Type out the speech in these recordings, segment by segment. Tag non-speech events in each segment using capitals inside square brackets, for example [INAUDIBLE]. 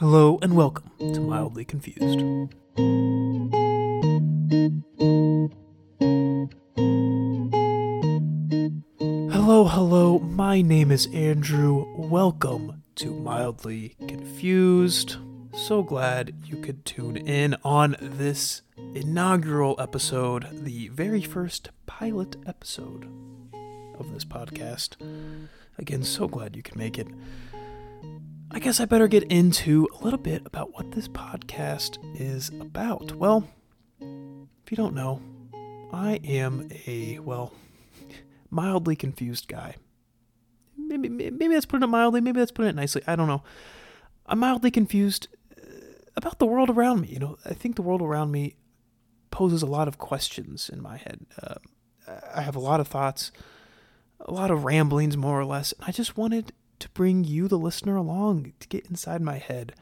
Hello and welcome to Mildly Confused. Hello, hello, my name is Andrew. Welcome to Mildly Confused. So glad you could tune in on this inaugural episode, the very first pilot episode of this podcast. Again, so glad you can make it. I guess I better get into a little bit about what this podcast is about. Well, if you don't know, I am a, well, [LAUGHS] mildly confused guy. Maybe, maybe that's putting it mildly, maybe that's putting it nicely. I don't know. I'm mildly confused uh, about the world around me. You know, I think the world around me poses a lot of questions in my head. Uh, I have a lot of thoughts, a lot of ramblings, more or less. And I just wanted to bring you, the listener, along to get inside my head.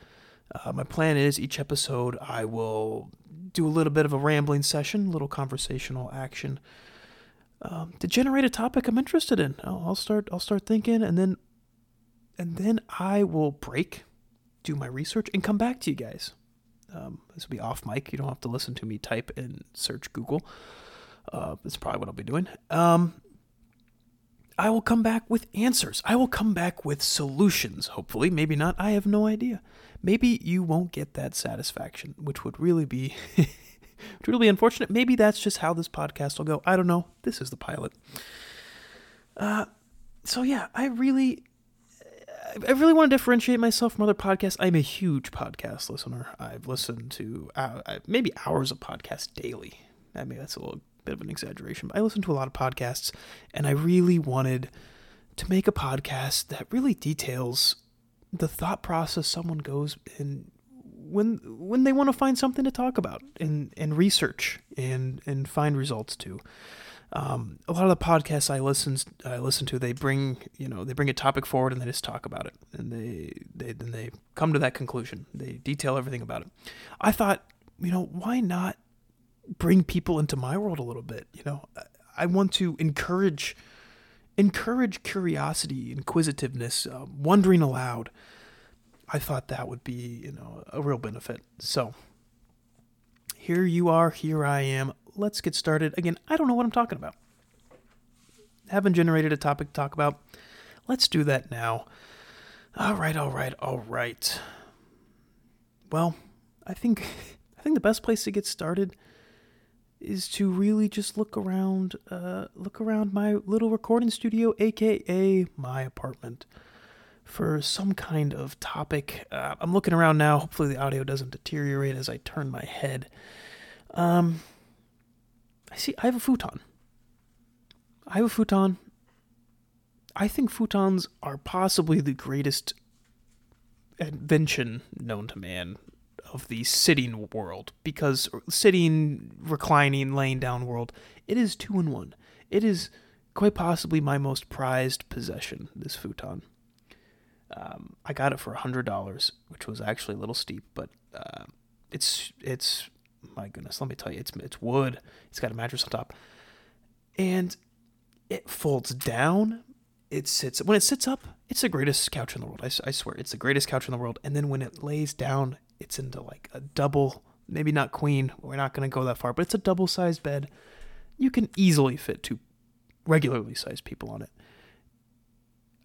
Uh, my plan is each episode I will do a little bit of a rambling session, a little conversational action um, to generate a topic I'm interested in. I'll, start. I'll start thinking, and then, and then I will break, do my research, and come back to you guys. Um, this will be off mic. You don't have to listen to me type and search Google. Uh, that's probably what I'll be doing. Um, I will come back with answers. I will come back with solutions, hopefully. Maybe not. I have no idea. Maybe you won't get that satisfaction, which would really be [LAUGHS] would really unfortunate. Maybe that's just how this podcast will go. I don't know. This is the pilot. Uh so yeah, I really I really want to differentiate myself from other podcasts. I'm a huge podcast listener. I've listened to uh, maybe hours of podcasts daily. I mean, that's a little bit of an exaggeration, but I listen to a lot of podcasts, and I really wanted to make a podcast that really details the thought process someone goes in when when they want to find something to talk about and and research and and find results to. Um, a lot of the podcasts I listen I listen to, they bring you know they bring a topic forward and they just talk about it, and they they then they come to that conclusion. They detail everything about it. I thought, you know, why not bring people into my world a little bit. You know, I want to encourage encourage curiosity, inquisitiveness, uh, wondering aloud. I thought that would be, you know, a real benefit. So here you are, here I am. Let's get started. Again, I don't know what I'm talking about. Haven't generated a topic to talk about. Let's do that now. All right, all right, all right. Well, I think [LAUGHS] I think the best place to get started is to really just look around, uh, look around my little recording studio, aka my apartment, for some kind of topic. Uh, I'm looking around now. Hopefully, the audio doesn't deteriorate as I turn my head. Um, I see. I have a futon. I have a futon. I think futons are possibly the greatest invention known to man of the sitting world because sitting, reclining, laying down world, it is two in one. It is quite possibly my most prized possession. This futon. Um, I got it for a hundred dollars, which was actually a little steep, but uh, it's it's my goodness. Let me tell you, it's it's wood. It's got a mattress on top, and it folds down. It sits when it sits up. It's the greatest couch in the world. I, I swear, it's the greatest couch in the world. And then when it lays down, it's into like a double, maybe not queen. We're not going to go that far, but it's a double sized bed. You can easily fit two regularly sized people on it.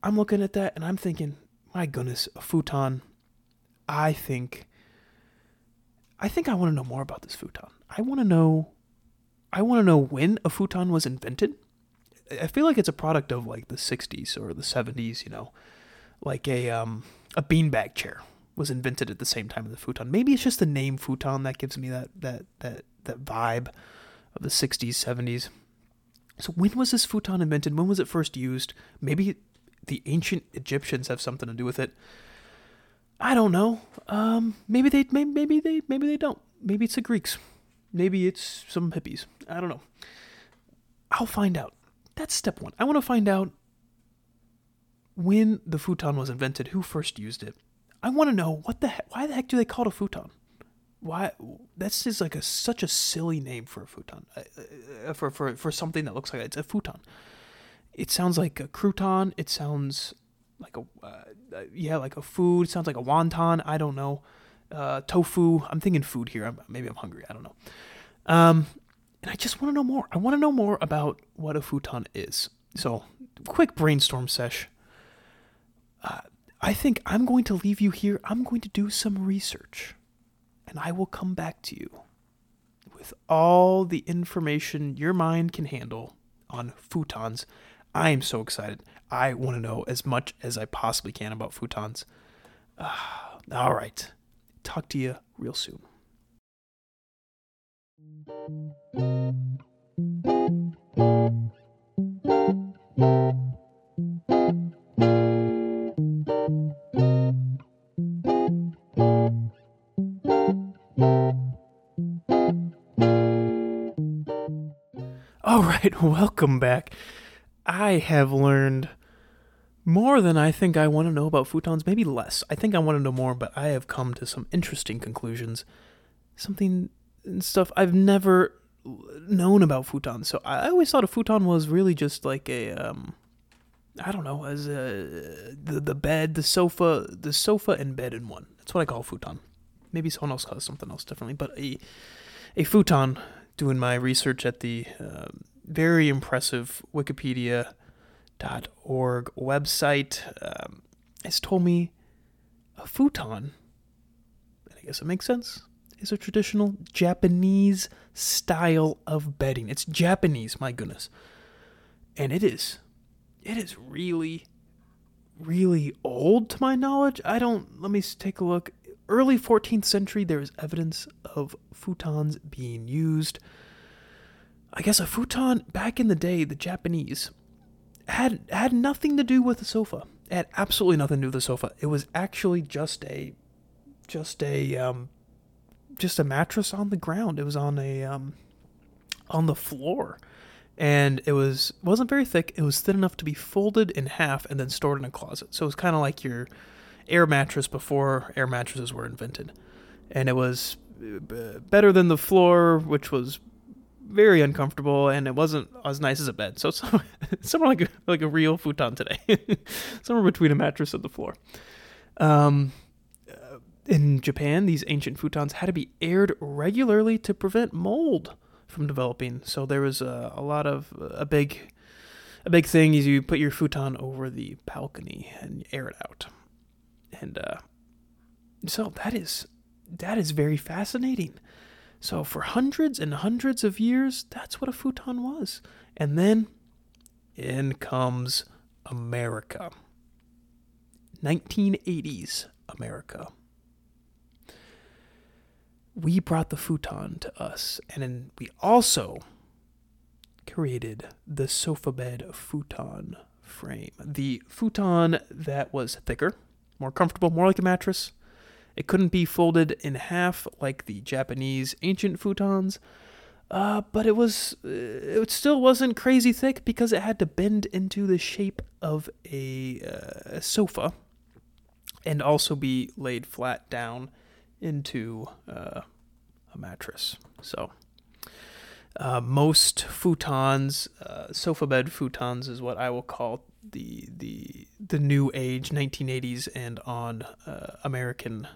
I'm looking at that and I'm thinking, my goodness, a futon. I think I think I want to know more about this futon. I want to know I want to know when a futon was invented. I feel like it's a product of like the 60s or the 70s, you know, like a um a beanbag chair was invented at the same time as the futon. Maybe it's just the name futon that gives me that that that that vibe of the 60s, 70s. So when was this futon invented? When was it first used? Maybe the ancient Egyptians have something to do with it. I don't know. Um, maybe they maybe, maybe they maybe they don't. Maybe it's the Greeks. Maybe it's some hippies. I don't know. I'll find out. That's step 1. I want to find out when the futon was invented, who first used it, I want to know what the heck, why the heck do they call it a futon? Why that's just like a such a silly name for a futon, uh, uh, for for for something that looks like it's a futon. It sounds like a crouton. It sounds like a uh, uh, yeah, like a food. Sounds like a wonton. I don't know. Uh, tofu. I'm thinking food here. I'm, maybe I'm hungry. I don't know. Um, and I just want to know more. I want to know more about what a futon is. So, quick brainstorm sesh. Uh, I think I'm going to leave you here. I'm going to do some research, and I will come back to you with all the information your mind can handle on futons. I am so excited. I want to know as much as I possibly can about futons. Uh, all right. Talk to you real soon. All right, [LAUGHS] welcome back. I have learned more than I think I want to know about futons, maybe less. I think I want to know more, but I have come to some interesting conclusions. Something and stuff I've never known about futon. So I always thought a futon was really just like a um I don't know, as a the the bed, the sofa, the sofa and bed in one. That's what I call futon. Maybe someone else calls something else differently, but a a futon. Doing my research at the uh, very impressive Wikipedia.org website um, has told me a futon. and I guess it makes sense is a traditional Japanese style of bedding. It's Japanese, my goodness. And it is it is really really old to my knowledge. I don't let me take a look. Early 14th century there is evidence of futons being used. I guess a futon back in the day, the Japanese had had nothing to do with the sofa. It had absolutely nothing to do with the sofa. It was actually just a just a um, just a mattress on the ground. It was on a um, on the floor, and it was wasn't very thick. It was thin enough to be folded in half and then stored in a closet. So it was kind of like your air mattress before air mattresses were invented, and it was uh, better than the floor, which was very uncomfortable, and it wasn't as nice as a bed. So [LAUGHS] somewhere like a, like a real futon today, [LAUGHS] somewhere between a mattress and the floor. Um, in Japan, these ancient futons had to be aired regularly to prevent mold from developing. So there was a, a lot of a big a big thing is you put your futon over the balcony and air it out. And uh, so that is that is very fascinating. So for hundreds and hundreds of years, that's what a futon was. And then in comes America. 1980s America we brought the futon to us, and then we also created the sofa bed futon frame. The futon that was thicker, more comfortable, more like a mattress. It couldn't be folded in half like the Japanese ancient futons, uh, but it was uh, it still wasn't crazy thick because it had to bend into the shape of a, uh, a sofa and also be laid flat down into uh, a mattress. So uh, most futons, uh, sofa bed futons, is what I will call the the the new age 1980s and on uh, American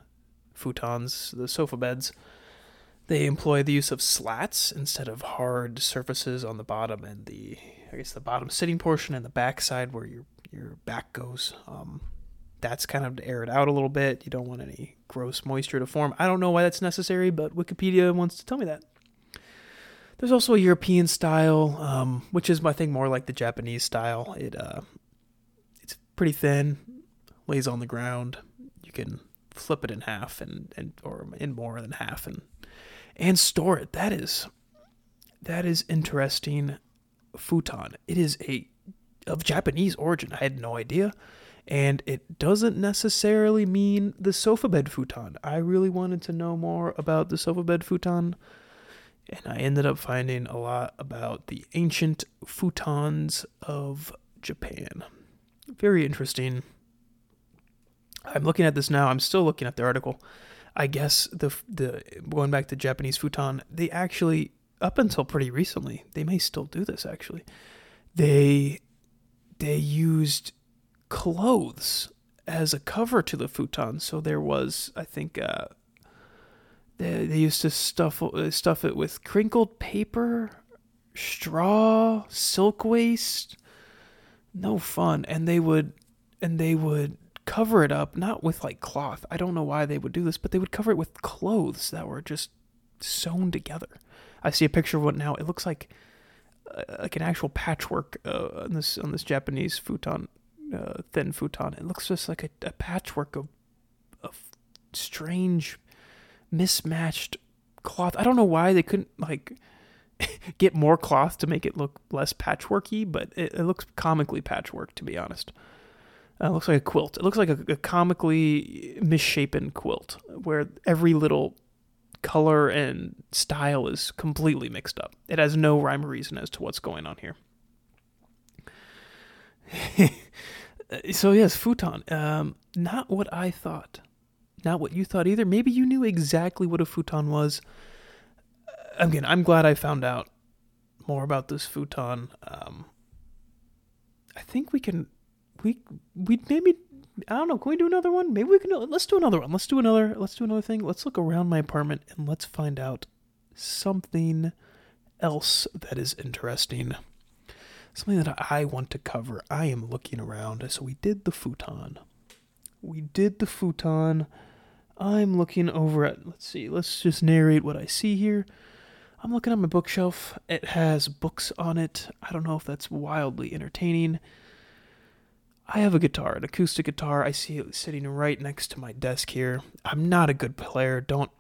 futons, the sofa beds. They employ the use of slats instead of hard surfaces on the bottom and the I guess the bottom sitting portion and the back side where your your back goes. Um, that's kind of to air it out a little bit. You don't want any gross moisture to form. I don't know why that's necessary, but Wikipedia wants to tell me that. There's also a European style, um, which is I think more like the Japanese style. It uh, it's pretty thin, lays on the ground. You can flip it in half and, and or in more than half and and store it. That is that is interesting. Futon. It is a of Japanese origin. I had no idea. And it doesn't necessarily mean the sofa bed futon. I really wanted to know more about the sofa bed futon, and I ended up finding a lot about the ancient futons of Japan. Very interesting. I'm looking at this now. I'm still looking at the article. I guess the the going back to Japanese futon, they actually up until pretty recently, they may still do this actually. They they used clothes as a cover to the futon. So there was, I think, uh, they, they used to stuff uh, stuff it with crinkled paper, straw, silk waste. No fun, and they would and they would cover it up not with like cloth. I don't know why they would do this, but they would cover it with clothes that were just sewn together. I see a picture of what now. It looks like uh, like an actual patchwork uh, on this on this Japanese futon, uh, thin futon. It looks just like a, a patchwork of of strange, mismatched cloth. I don't know why they couldn't like [LAUGHS] get more cloth to make it look less patchworky, but it, it looks comically patchwork to be honest. Uh, it looks like a quilt. It looks like a, a comically misshapen quilt where every little color and style is completely mixed up. It has no rhyme or reason as to what's going on here. So yes, futon. Um, not what I thought. Not what you thought either. Maybe you knew exactly what a futon was. Uh, again, I'm glad I found out more about this futon. Um, I think we can we we maybe I don't know. Can we do another one? Maybe we can. Let's do another one. Let's do another. Let's do another thing. Let's look around my apartment and let's find out something else that is interesting. Something that I want to cover. I am looking around. So we did the futon. We did the futon. I'm looking over at. Let's see. Let's just narrate what I see here. I'm looking at my bookshelf. It has books on it. I don't know if that's wildly entertaining. I have a guitar, an acoustic guitar. I see it sitting right next to my desk here. I'm not a good player. Don't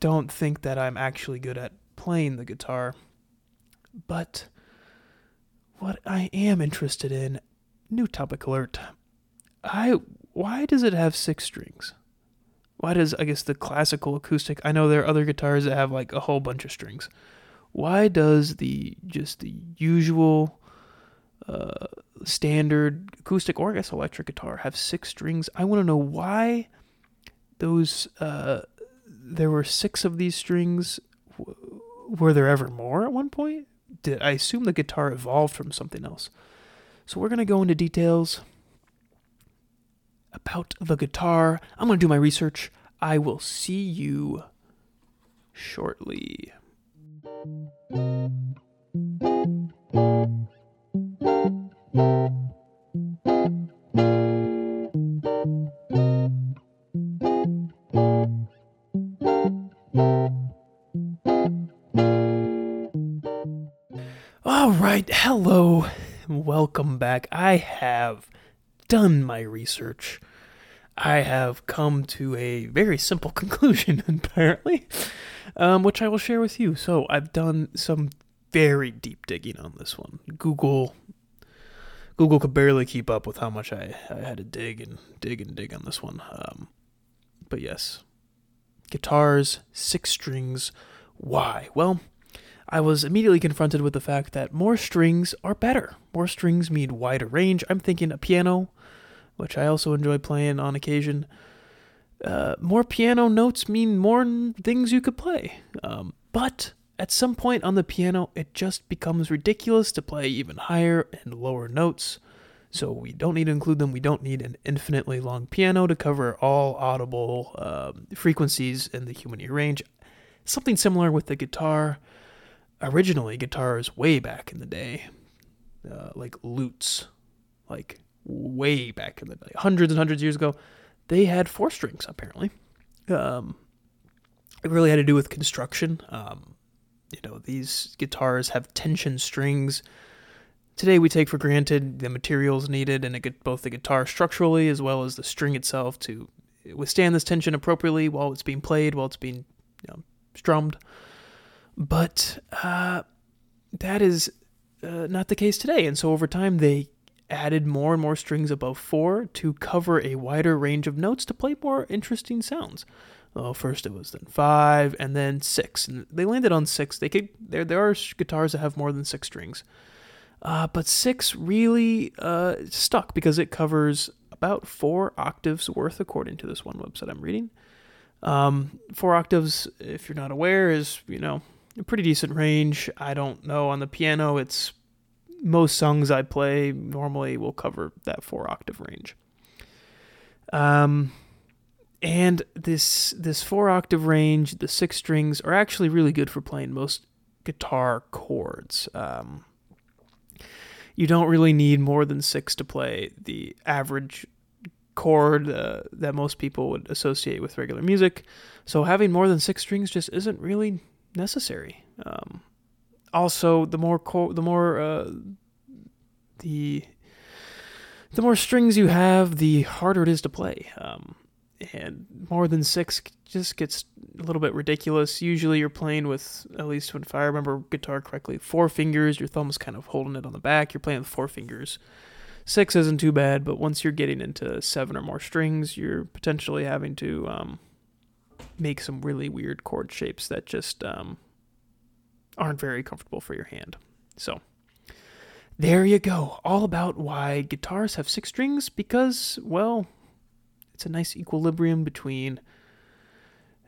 don't think that I'm actually good at playing the guitar. But what I am interested in, new topic alert. I why does it have six strings? Why does I guess the classical acoustic? I know there are other guitars that have like a whole bunch of strings. Why does the just the usual uh, standard acoustic or I guess electric guitar have six strings. I want to know why those uh, there were six of these strings. Were there ever more at one point? I assume the guitar evolved from something else? So we're gonna go into details about the guitar. I'm gonna do my research. I will see you shortly. Right, hello, welcome back. I have done my research. I have come to a very simple [LAUGHS] conclusion, apparently, um, which I will share with you. So, I've done some very deep digging on this one. Google Google could barely keep up with how much I, I had to dig and dig and dig on this one. Um, but yes, guitars, six strings. Why? Well, I was immediately confronted with the fact that more strings are better. More strings mean wider range. I'm thinking a piano, which I also enjoy playing on occasion. Uh, more piano notes mean more things you could play. Um, but at some point on the piano, it just becomes ridiculous to play even higher and lower notes. So we don't need to include them. We don't need an infinitely long piano to cover all audible um, frequencies in the human ear range. Something similar with the guitar. Originally, guitars way back in the day, uh, like lutes, like way back in the day, hundreds and hundreds of years ago, they had four strings apparently. Um, it really had to do with construction. Um, you know, these guitars have tension strings. Today we take for granted the materials needed in a, both the guitar structurally as well as the string itself to withstand this tension appropriately while it's being played, while it's being you know, strummed. But uh, that is uh, not the case today. And so over time they added more and more strings above four to cover a wider range of notes to play more interesting sounds. Well, first it was then five, and then six, and they landed on six. They could there there are guitars that have more than six strings, uh, but six really uh, stuck because it covers about four octaves worth, according to this one website I'm reading. Um, four octaves, if you're not aware, is you know a pretty decent range. I don't know on the piano. It's most songs I play normally will cover that four octave range. Um, and this this four octave range, the six strings are actually really good for playing most guitar chords. Um, you don't really need more than six to play the average chord uh, that most people would associate with regular music. So having more than six strings just isn't really necessary. Um, also, the more co- the more uh, the the more strings you have, the harder it is to play. Um, and more than six just gets a little bit ridiculous. Usually, you're playing with at least if I remember guitar correctly, four fingers. Your thumb's kind of holding it on the back. You're playing with four fingers. Six isn't too bad, but once you're getting into seven or more strings, you're potentially having to um, make some really weird chord shapes that just um, aren't very comfortable for your hand. So, there you go. All about why guitars have six strings because, well, it's a nice equilibrium between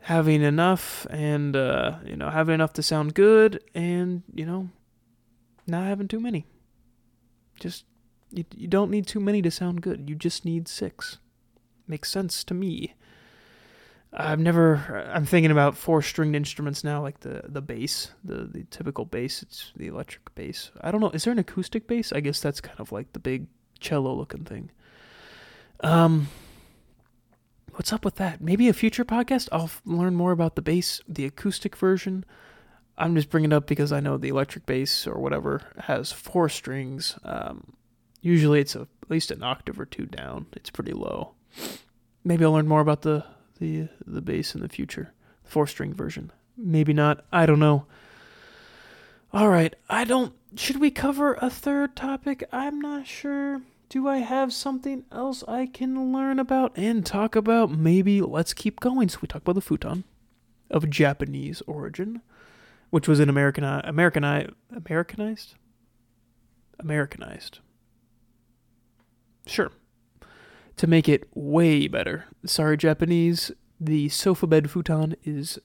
having enough and, uh, you know, having enough to sound good and, you know, not having too many. Just you, you don't need too many to sound good. You just need six. Makes sense to me. I've never. I'm thinking about four stringed instruments now, like the the bass, the the typical bass. It's the electric bass. I don't know. Is there an acoustic bass? I guess that's kind of like the big cello looking thing. Um, what's up with that? Maybe a future podcast. I'll learn more about the bass, the acoustic version. I'm just bringing it up because I know the electric bass or whatever has four strings. Um, Usually it's a, at least an octave or two down. It's pretty low. Maybe I'll learn more about the the the bass in the future. The four string version. Maybe not. I don't know. All right. I don't should we cover a third topic? I'm not sure. Do I have something else I can learn about and talk about? Maybe let's keep going. So we talk about the futon of Japanese origin, which was an American Americanized Americanized Americanized Sure. To make it way better, sorry, Japanese, the sofa bed futon is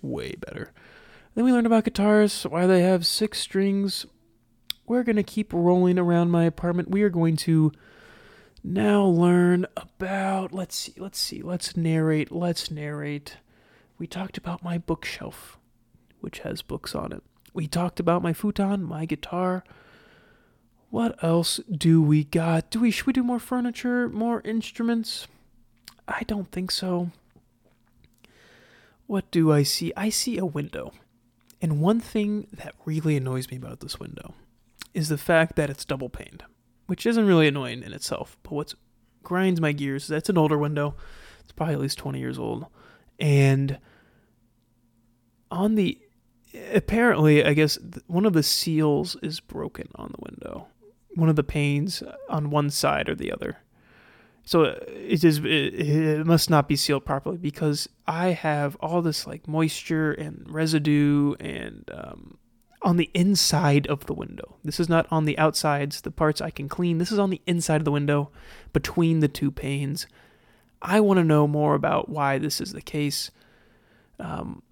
way better. Then we learned about guitars, why they have six strings. We're going to keep rolling around my apartment. We are going to now learn about let's see, let's see, let's narrate, let's narrate. We talked about my bookshelf, which has books on it. We talked about my futon, my guitar, what else do we got? Do we should we do more furniture, more instruments? I don't think so. What do I see? I see a window. And one thing that really annoys me about this window is the fact that it's double paned, which isn't really annoying in itself. But what grinds my gears is that's an older window. It's probably at least 20 years old. And on the apparently, I guess one of the seals is broken on the window one of the panes on one side or the other. So it is it, it must not be sealed properly because I have all this like moisture and residue and um, on the inside of the window. This is not on the outsides, the parts I can clean. This is on the inside of the window between the two panes. I want to know more about why this is the case. Um,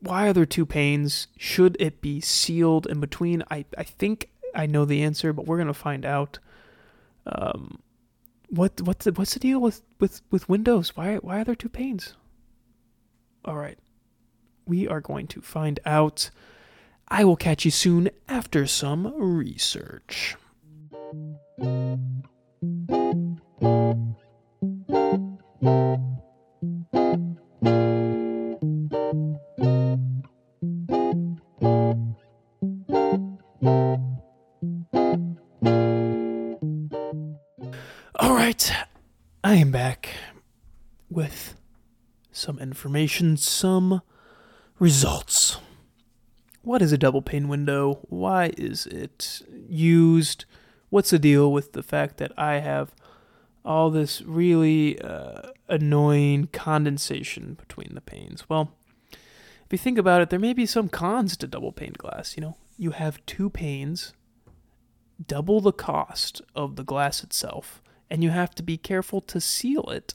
why are there two panes? Should it be sealed in between? I, I think I know the answer, but we're gonna find out. Um, what what's the, what's the deal with, with, with Windows? Why why are there two panes? All right, we are going to find out. I will catch you soon after some research. Information, some results. What is a double pane window? Why is it used? What's the deal with the fact that I have all this really uh, annoying condensation between the panes? Well, if you think about it, there may be some cons to double pane glass. You know, you have two panes, double the cost of the glass itself and you have to be careful to seal it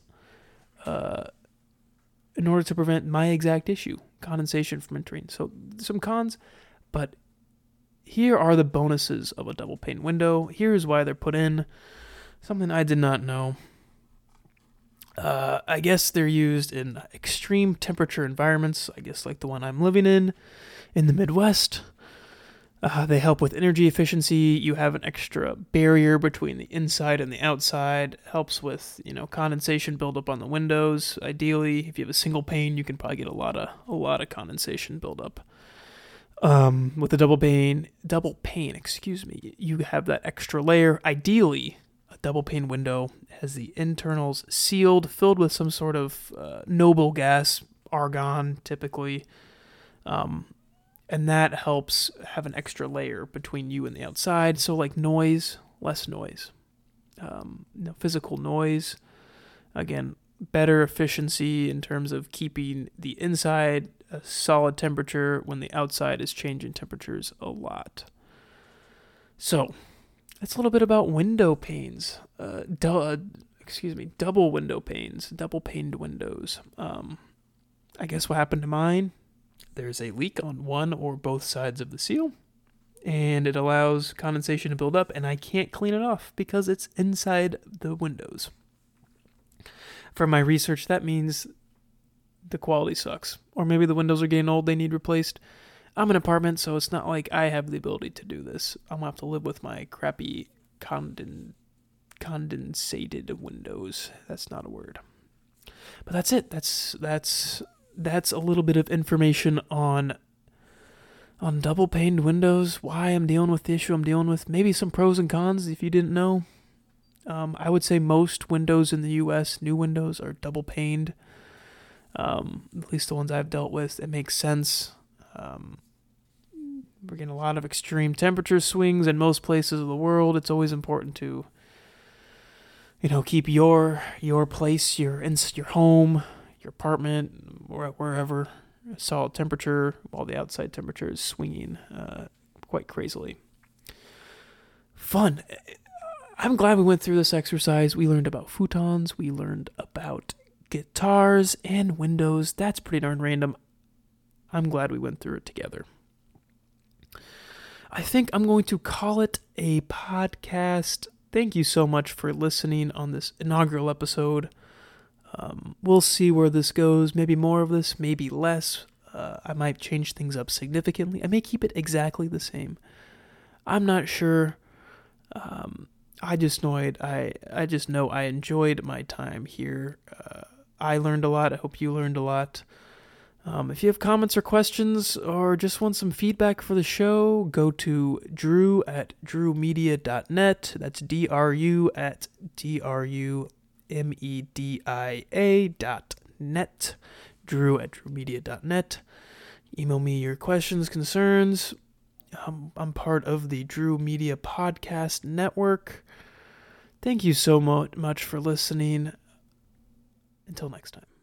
uh, in order to prevent my exact issue condensation from entering. So, some cons, but here are the bonuses of a double pane window. Here's why they're put in. Something I did not know. Uh, I guess they're used in extreme temperature environments, I guess like the one I'm living in, in the Midwest. Uh, they help with energy efficiency. You have an extra barrier between the inside and the outside. Helps with you know condensation buildup on the windows. Ideally, if you have a single pane, you can probably get a lot of a lot of condensation buildup. Um, with a double pane, double pane, excuse me, you have that extra layer. Ideally, a double pane window has the internals sealed, filled with some sort of uh, noble gas, argon, typically. Um, and that helps have an extra layer between you and the outside. So, like noise, less noise. Um, physical noise, again, better efficiency in terms of keeping the inside a solid temperature when the outside is changing temperatures a lot. So, that's a little bit about window panes. Uh, du- excuse me, double window panes, double paned windows. Um, I guess what happened to mine? There's a leak on one or both sides of the seal, and it allows condensation to build up, and I can't clean it off because it's inside the windows. From my research, that means the quality sucks. Or maybe the windows are getting old, they need replaced. I'm an apartment, so it's not like I have the ability to do this. I'm gonna have to live with my crappy conden- condensated windows. That's not a word. But that's it. That's that's that's a little bit of information on on double paned windows, why I'm dealing with the issue I'm dealing with, maybe some pros and cons if you didn't know. Um, I would say most windows in the US, new windows, are double paned. Um, at least the ones I've dealt with, it makes sense. Um, we're getting a lot of extreme temperature swings in most places of the world. It's always important to, you know, keep your your place, your your home, your apartment, or wherever, solid temperature, while the outside temperature is swinging uh, quite crazily. Fun. I'm glad we went through this exercise. We learned about futons. We learned about guitars and windows. That's pretty darn random. I'm glad we went through it together. I think I'm going to call it a podcast. Thank you so much for listening on this inaugural episode. Um, we'll see where this goes. Maybe more of this, maybe less. Uh, I might change things up significantly. I may keep it exactly the same. I'm not sure. Um, I just know I, I, I just know I enjoyed my time here. Uh, I learned a lot. I hope you learned a lot. Um, if you have comments or questions or just want some feedback for the show, go to dru at drumedia.net. That's D R U at D R U M E D I A dot net. Dru at drumedia.net. Email me your questions, concerns. Um, I'm part of the Drew Media Podcast Network. Thank you so much for listening. Until next time.